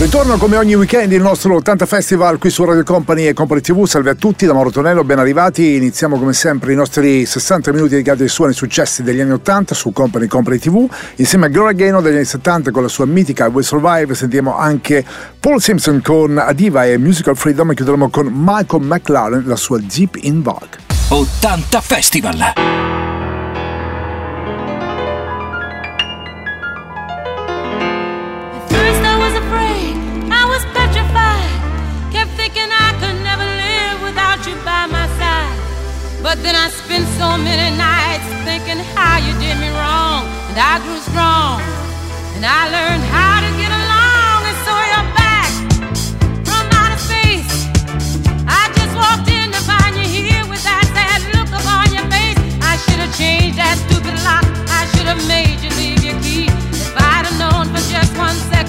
Ritorno come ogni weekend il nostro 80 Festival qui su Radio Company e Company TV. Salve a tutti, da Mauro Tonello, ben arrivati. Iniziamo come sempre i nostri 60 minuti dedicati ai suoni successi degli anni 80 su Company Company TV. Insieme a Gloria Gaynor degli anni 70 con la sua mitica We Survive sentiamo anche Paul Simpson con Adiva e Musical Freedom e chiuderemo con Michael McLaren la sua Deep in Vogue. 80 Festival. So many nights thinking how you did me wrong. And I grew strong. And I learned how to get along. And so you're back from outer space. I just walked in to find you here with that sad look upon your face. I should have changed that stupid lock. I should have made you leave your key. If I'd have known for just one second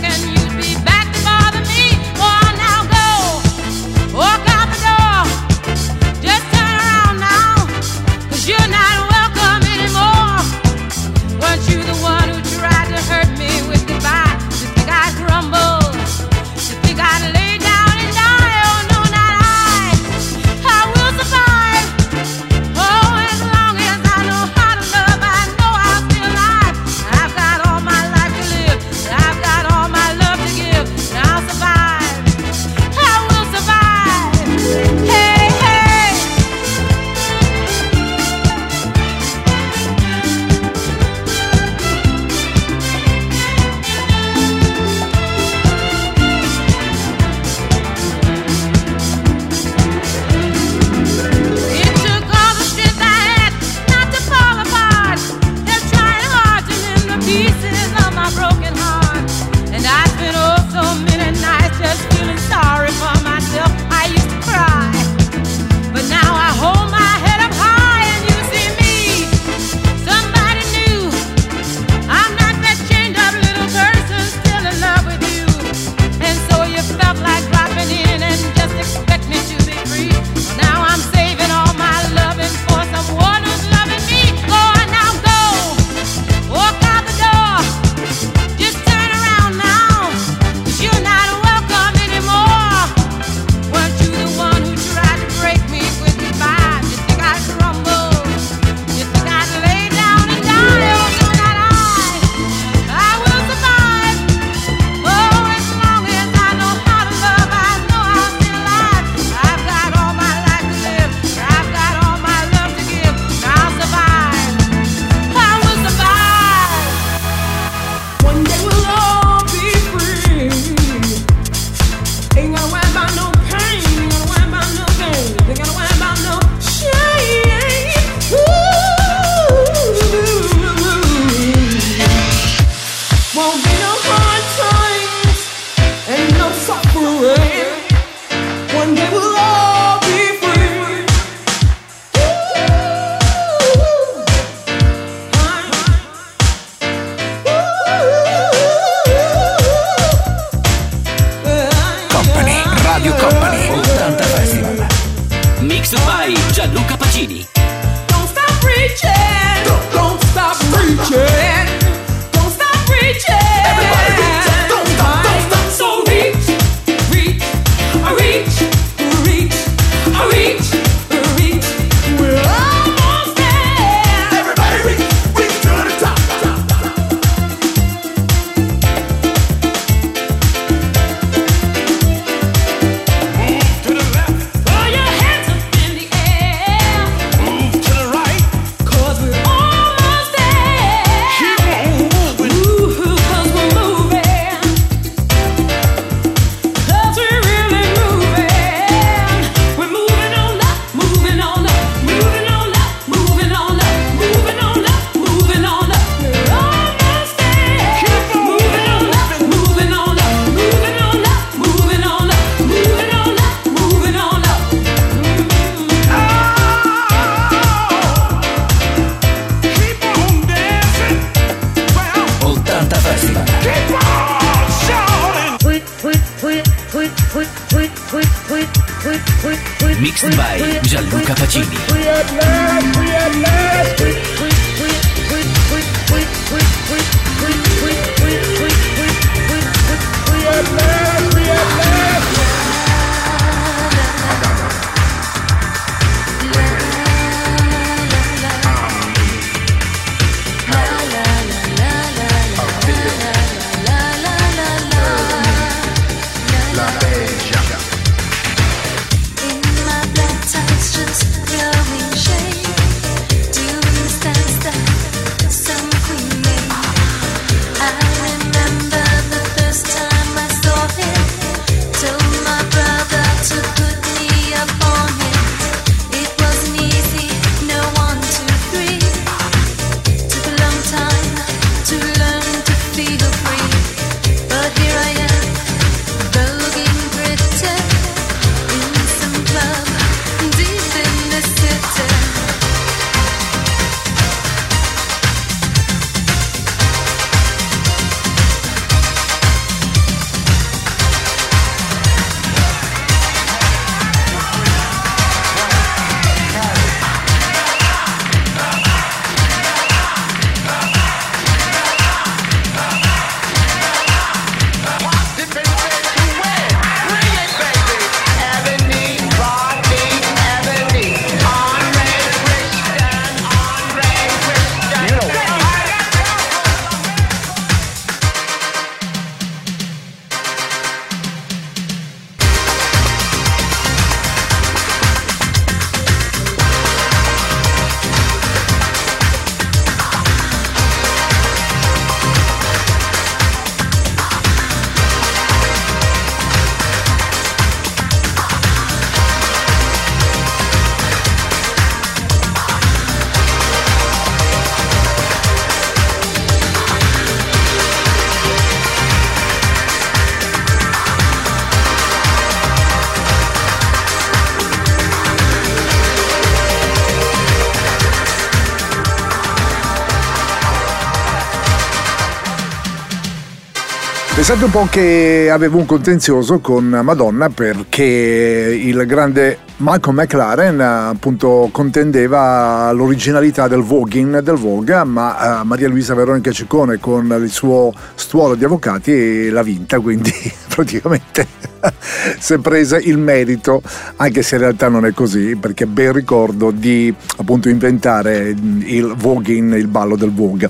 Pensate un po' che avevo un contenzioso con Madonna perché il grande Malcolm McLaren appunto contendeva l'originalità del voguing del Vogue, ma eh, Maria Luisa Veronica Ciccone con il suo stuolo di avvocati l'ha vinta, quindi praticamente si è presa il merito, anche se in realtà non è così, perché ben ricordo di appunto inventare il voguing, il ballo del Vogue.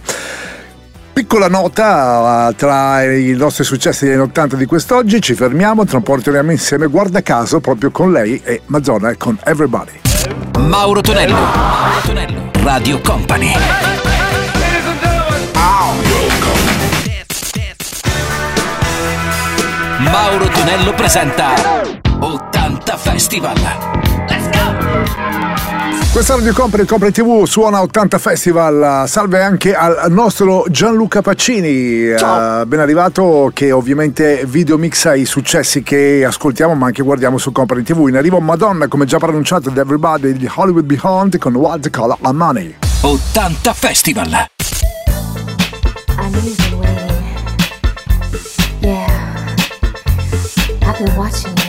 Piccola nota eh, tra i nostri successi degli anni 80 di quest'oggi, ci fermiamo, tra un po' torniamo insieme, guarda caso, proprio con lei e Mazzona con Everybody. Mauro Tonello. Mauro Tonello. Radio Company. Mauro Tonello presenta 80 Festival. Questa Radio Company, Company TV suona 80 Festival, salve anche al nostro Gianluca Pacini, eh, ben arrivato che ovviamente video mixa i successi che ascoltiamo ma anche guardiamo su Company TV. In arrivo Madonna come già pronunciato da Everybody di Hollywood Beyond con What They Call a Money. 80 Festival. I know you've been waiting. Yeah. I've been watching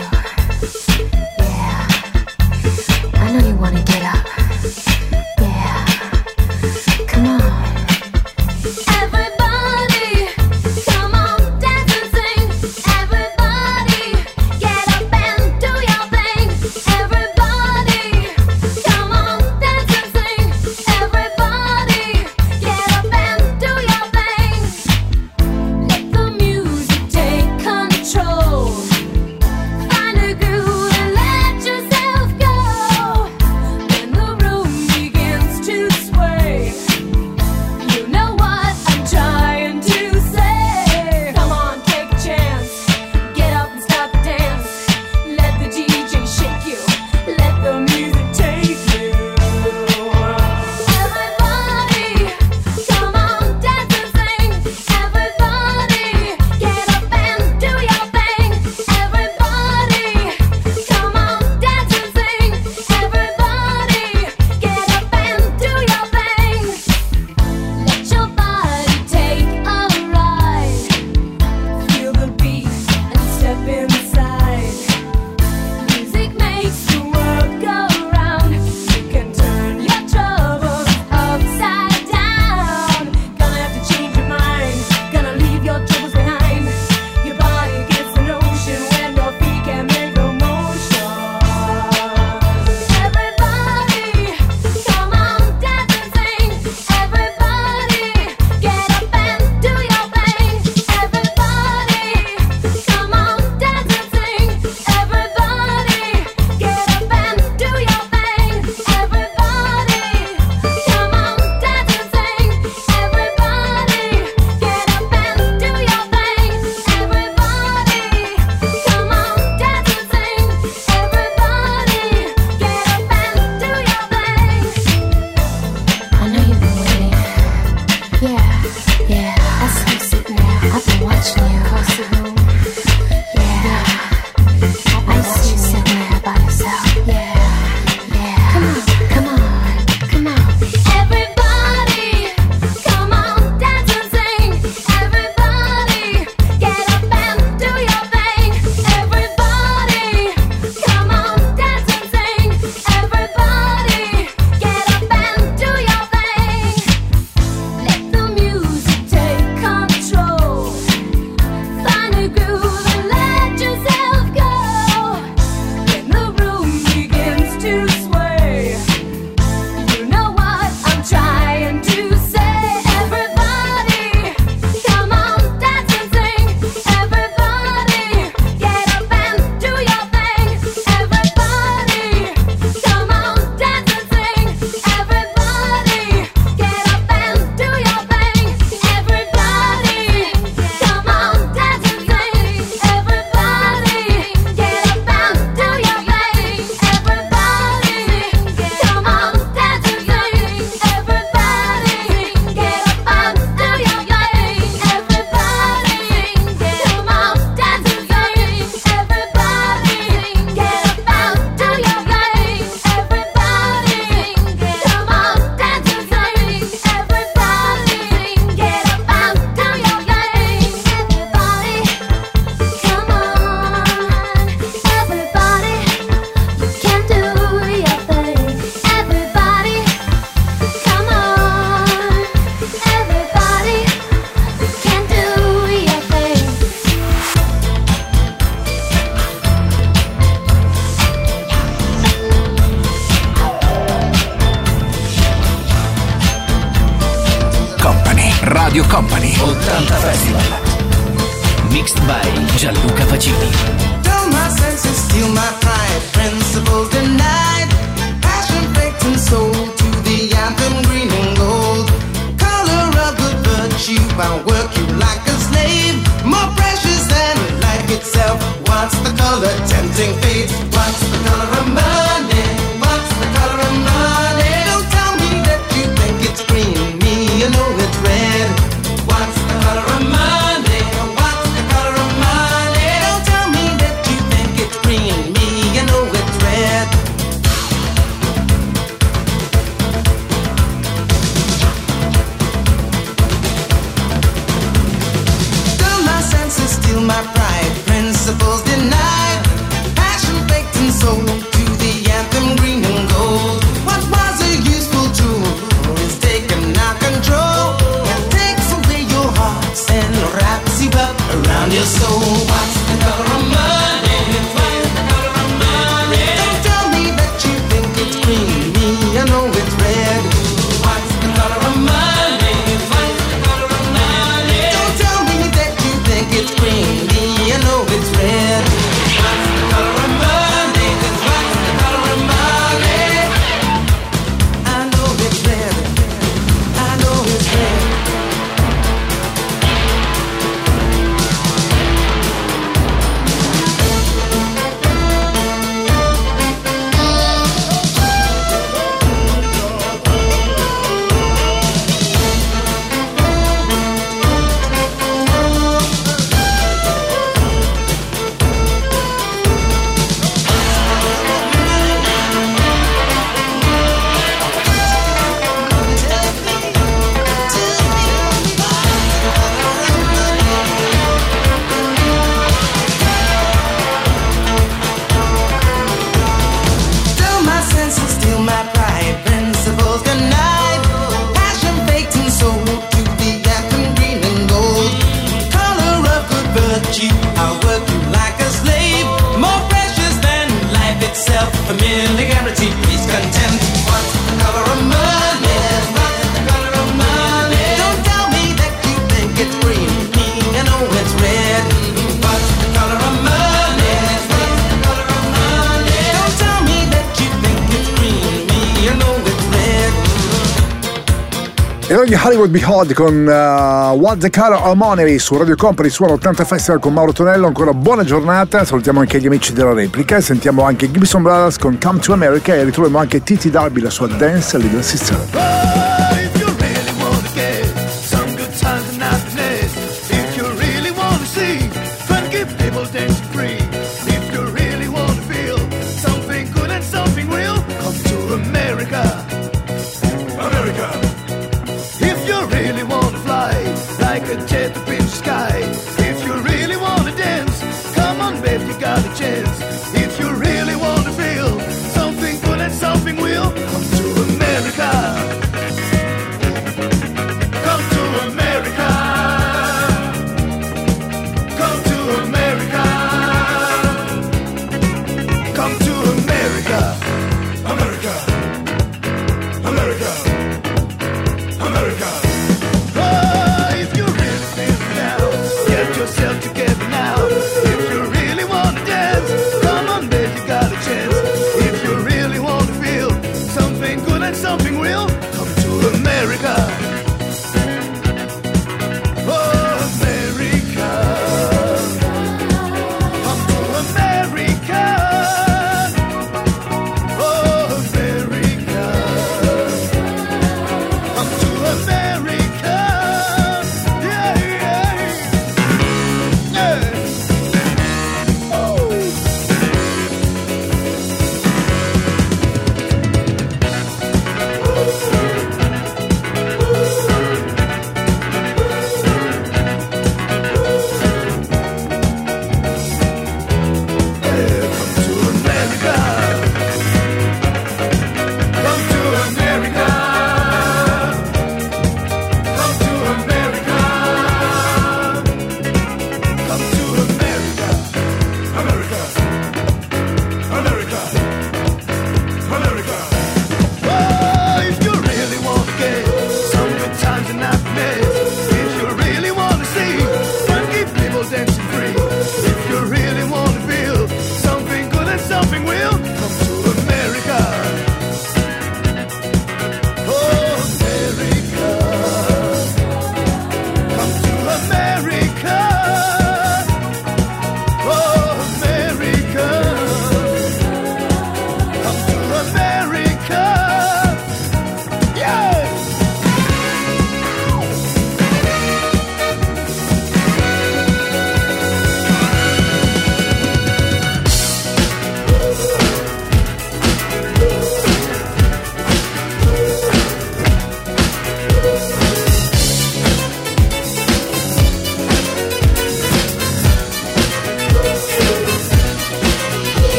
Be Hot con uh, What the Color of Money su Radio Company suono 80 Festival con Mauro Tonello. Ancora buona giornata. Salutiamo anche gli amici della replica. Sentiamo anche Gibson Brothers con Come to America e ritroviamo anche Titi Darby la sua Dance Little Sister.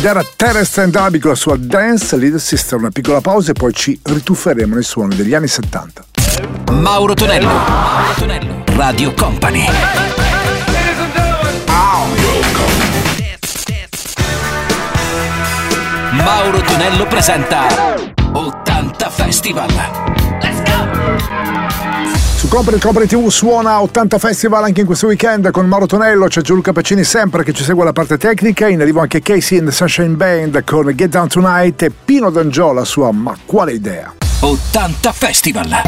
Ed era Terrence and Abby con la sua Dance Lead Sister. Una piccola pausa e poi ci ritufferemo nei suoni degli anni 70. Mauro Tonello, Mauro Tonello, Radio Company. Mauro Tonello presenta 80 Festival. Compri il Compri TV suona 80 Festival anche in questo weekend con Mauro Tonello, c'è Gianluca Pacini sempre che ci segue la parte tecnica, in arrivo anche Casey and the Sunshine Band con Get Down Tonight e Pino D'Angiola sua Ma quale idea? 80 Festival!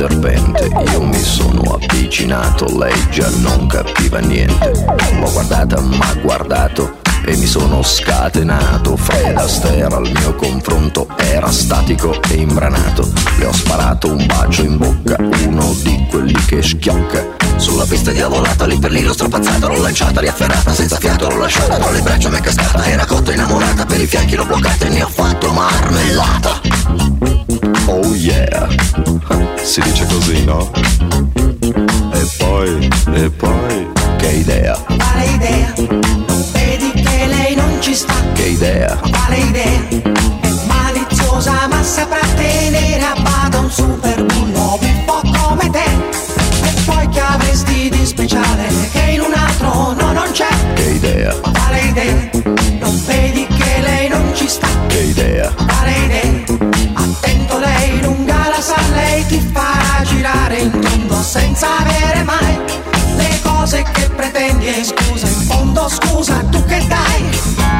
Serpente. Io mi sono avvicinato, lei già non capiva niente. L'ho guardata, ma guardato e mi sono scatenato. Fred Astaire al mio confronto era statico e imbranato. Le ho sparato un bacio in bocca, uno di quelli che schiocca. Sulla pista diavolata, lì per lì l'ho strapazzata, l'ho lanciata, riafferrata, senza fiato l'ho lasciata, tra le braccia mi è cascata, era cotta innamorata, per i fianchi l'ho bloccata e ne ho fatto marmellata. Oh yeah, si dice così, no? E poi, e poi, che idea, Quale idea? Non vedi che lei non ci sta? che idea, Quale idea? È maliziosa ma saprà tenere a bada un super bullo un po' come te. E poi che avresti di speciale che in un altro no non c'è? che idea, Quale idea? Non vedi senza avere mai le cose che pretendi e scusa, in fondo scusa, tu che dai?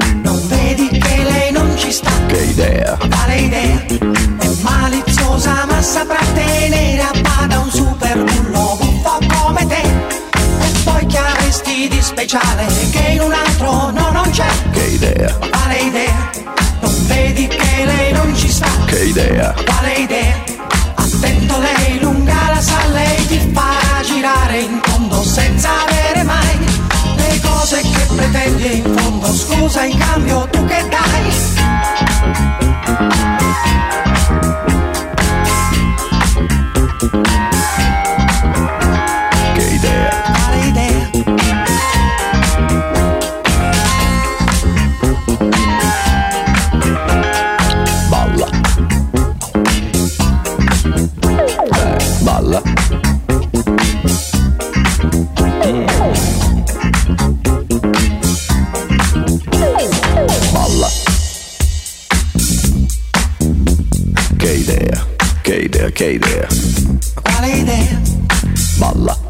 Ci sta? che idea, Quale idea? È maliziosa ma saprà tenere a bada un super bullo un po' come te. E poi che avresti di speciale che in un altro no non c'è? che idea, Quale idea? Non vedi che lei non ci sta? che idea, Quale idea? Attento lei lunga la sa, lei ti farà girare in cose che pretendi e in fondo. Scusa in cambio tu che dai? Che idea. Quale idea? Balla.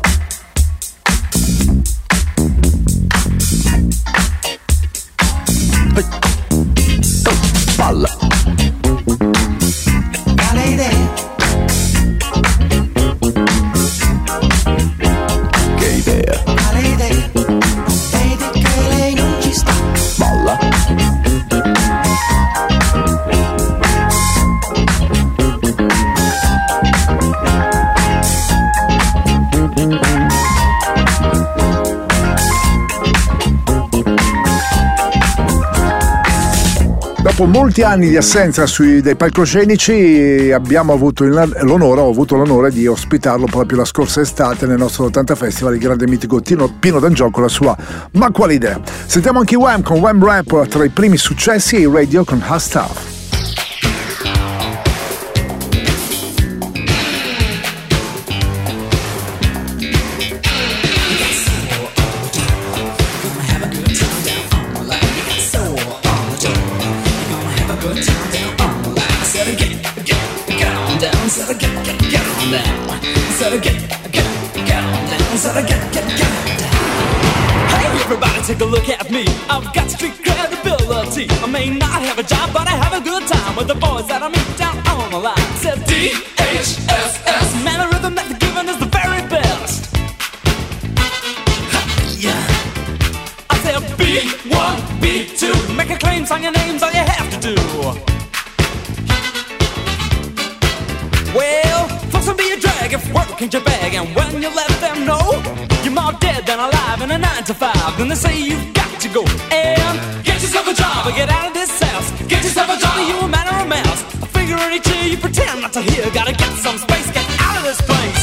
Dopo molti anni di assenza sui, dai palcoscenici abbiamo avuto l'onore, ho avuto l'onore di ospitarlo proprio la scorsa estate nel nostro 80 Festival, il grande mitico Tino, Pino D'Angio con la sua Ma quale idea? Sentiamo anche Wham con Wham Rap tra i primi successi e i radio con Hot Stuff. Hey, everybody, take a look at me. I've got street credibility. I may not have a job, but I have a good time with the boys that I meet down on the line. Said. Man, the rhythm that is the very best. Yeah. I said B1, B2. Make a claim, sign your names, all you have to do. Well, folks can be a drag if work ain't your bag, and when you let them know you're more dead than alive in a nine to five, then they say you've got to go and get yourself a job or get out of this house. Get yourself a job, you a man or a mouse. A figure any cheer you pretend not to hear. Gotta get some space, get out of this place.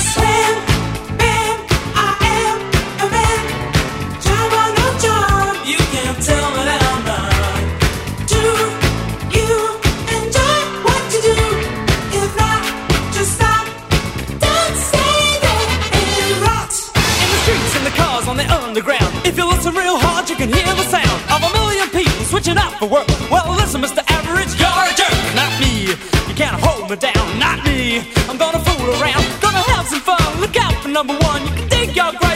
If you listen real hard, you can hear the sound of a million people switching up for work. Well, listen, Mr. Average, you're a jerk, not me. You can't hold me down, not me. I'm gonna fool around, gonna have some fun. Look out for number one, you can dig your ground.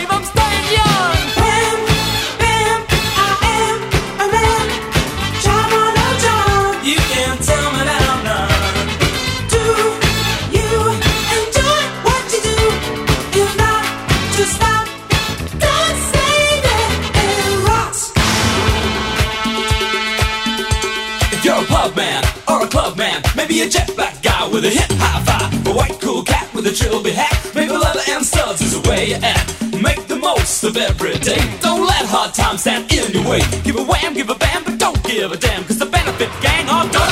where you're at. Make the most of every day. Don't let hard times stand in your way. Give a wham, give a bam, but don't give a damn. Cause the benefit gang are done.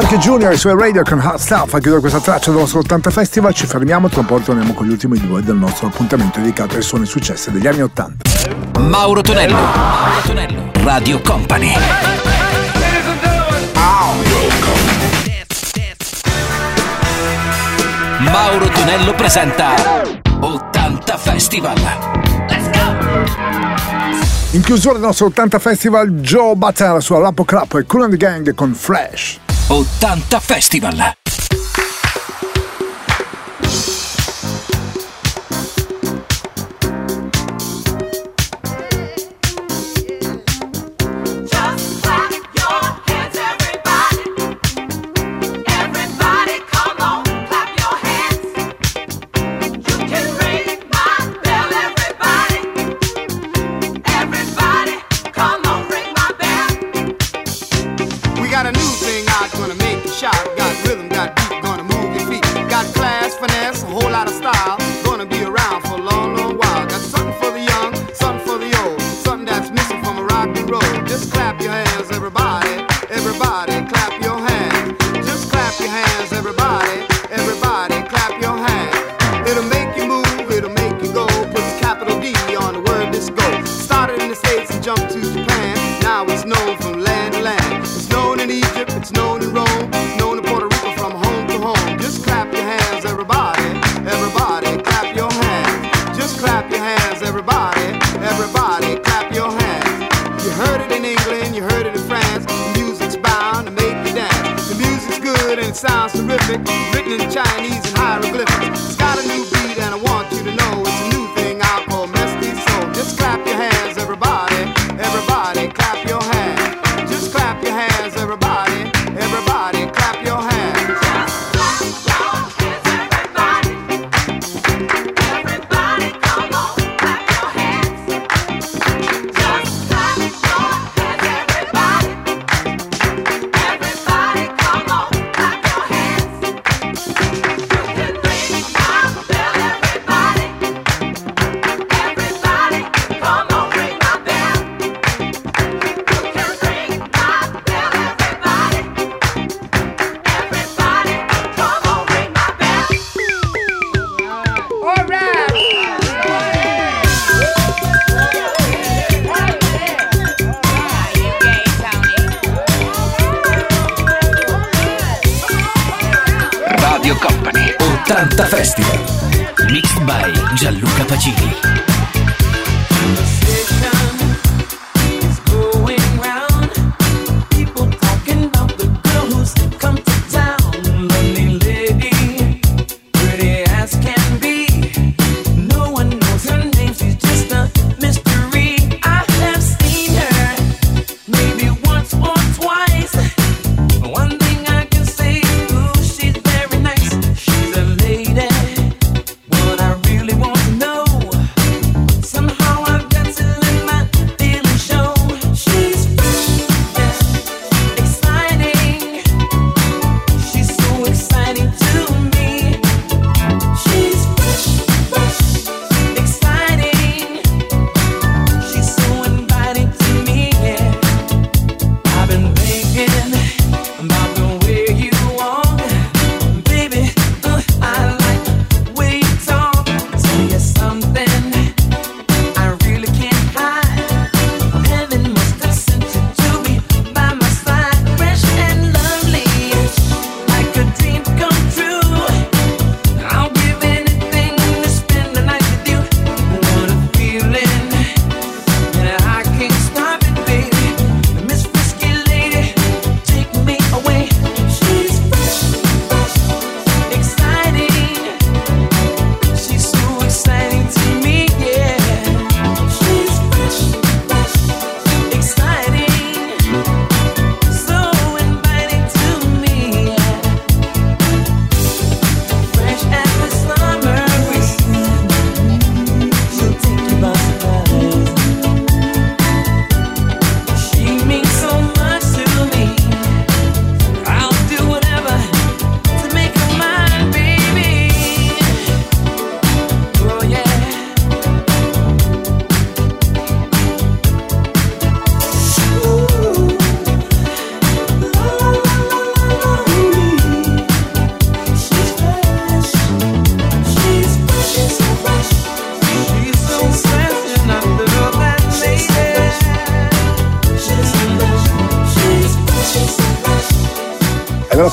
Park Junior e i suoi radio con Hot Stuff a chiudere questa traccia del nostro 80 Festival ci fermiamo tra un poco torniamo con gli ultimi due del nostro appuntamento dedicato ai suoni successi degli anni 80 Mauro Tonello, Mauro Tonello. Radio Company Mauro Tonello presenta 80 Festival Let's go! In chiusura del nostro 80 Festival, Joe Button alla sua Lapo Clap e Cool and Gang con Flash. 80 Festival. sounds terrific, written in Chinese and hieroglyphics.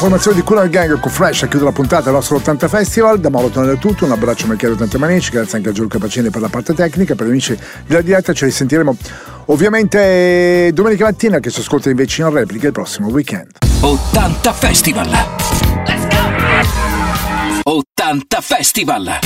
Formazione di Cooler Gang con Fresh a chiudere la puntata del nostro 80 Festival. Da Mauro Tonello è tutto, un abbraccio a Michele Tante Manici, grazie anche a Giulio Capacini per la parte tecnica, per gli amici della diretta ci risentiremo ovviamente domenica mattina che si ascolta invece in replica il prossimo weekend. 80 Festival. Let's go! 80 Festival.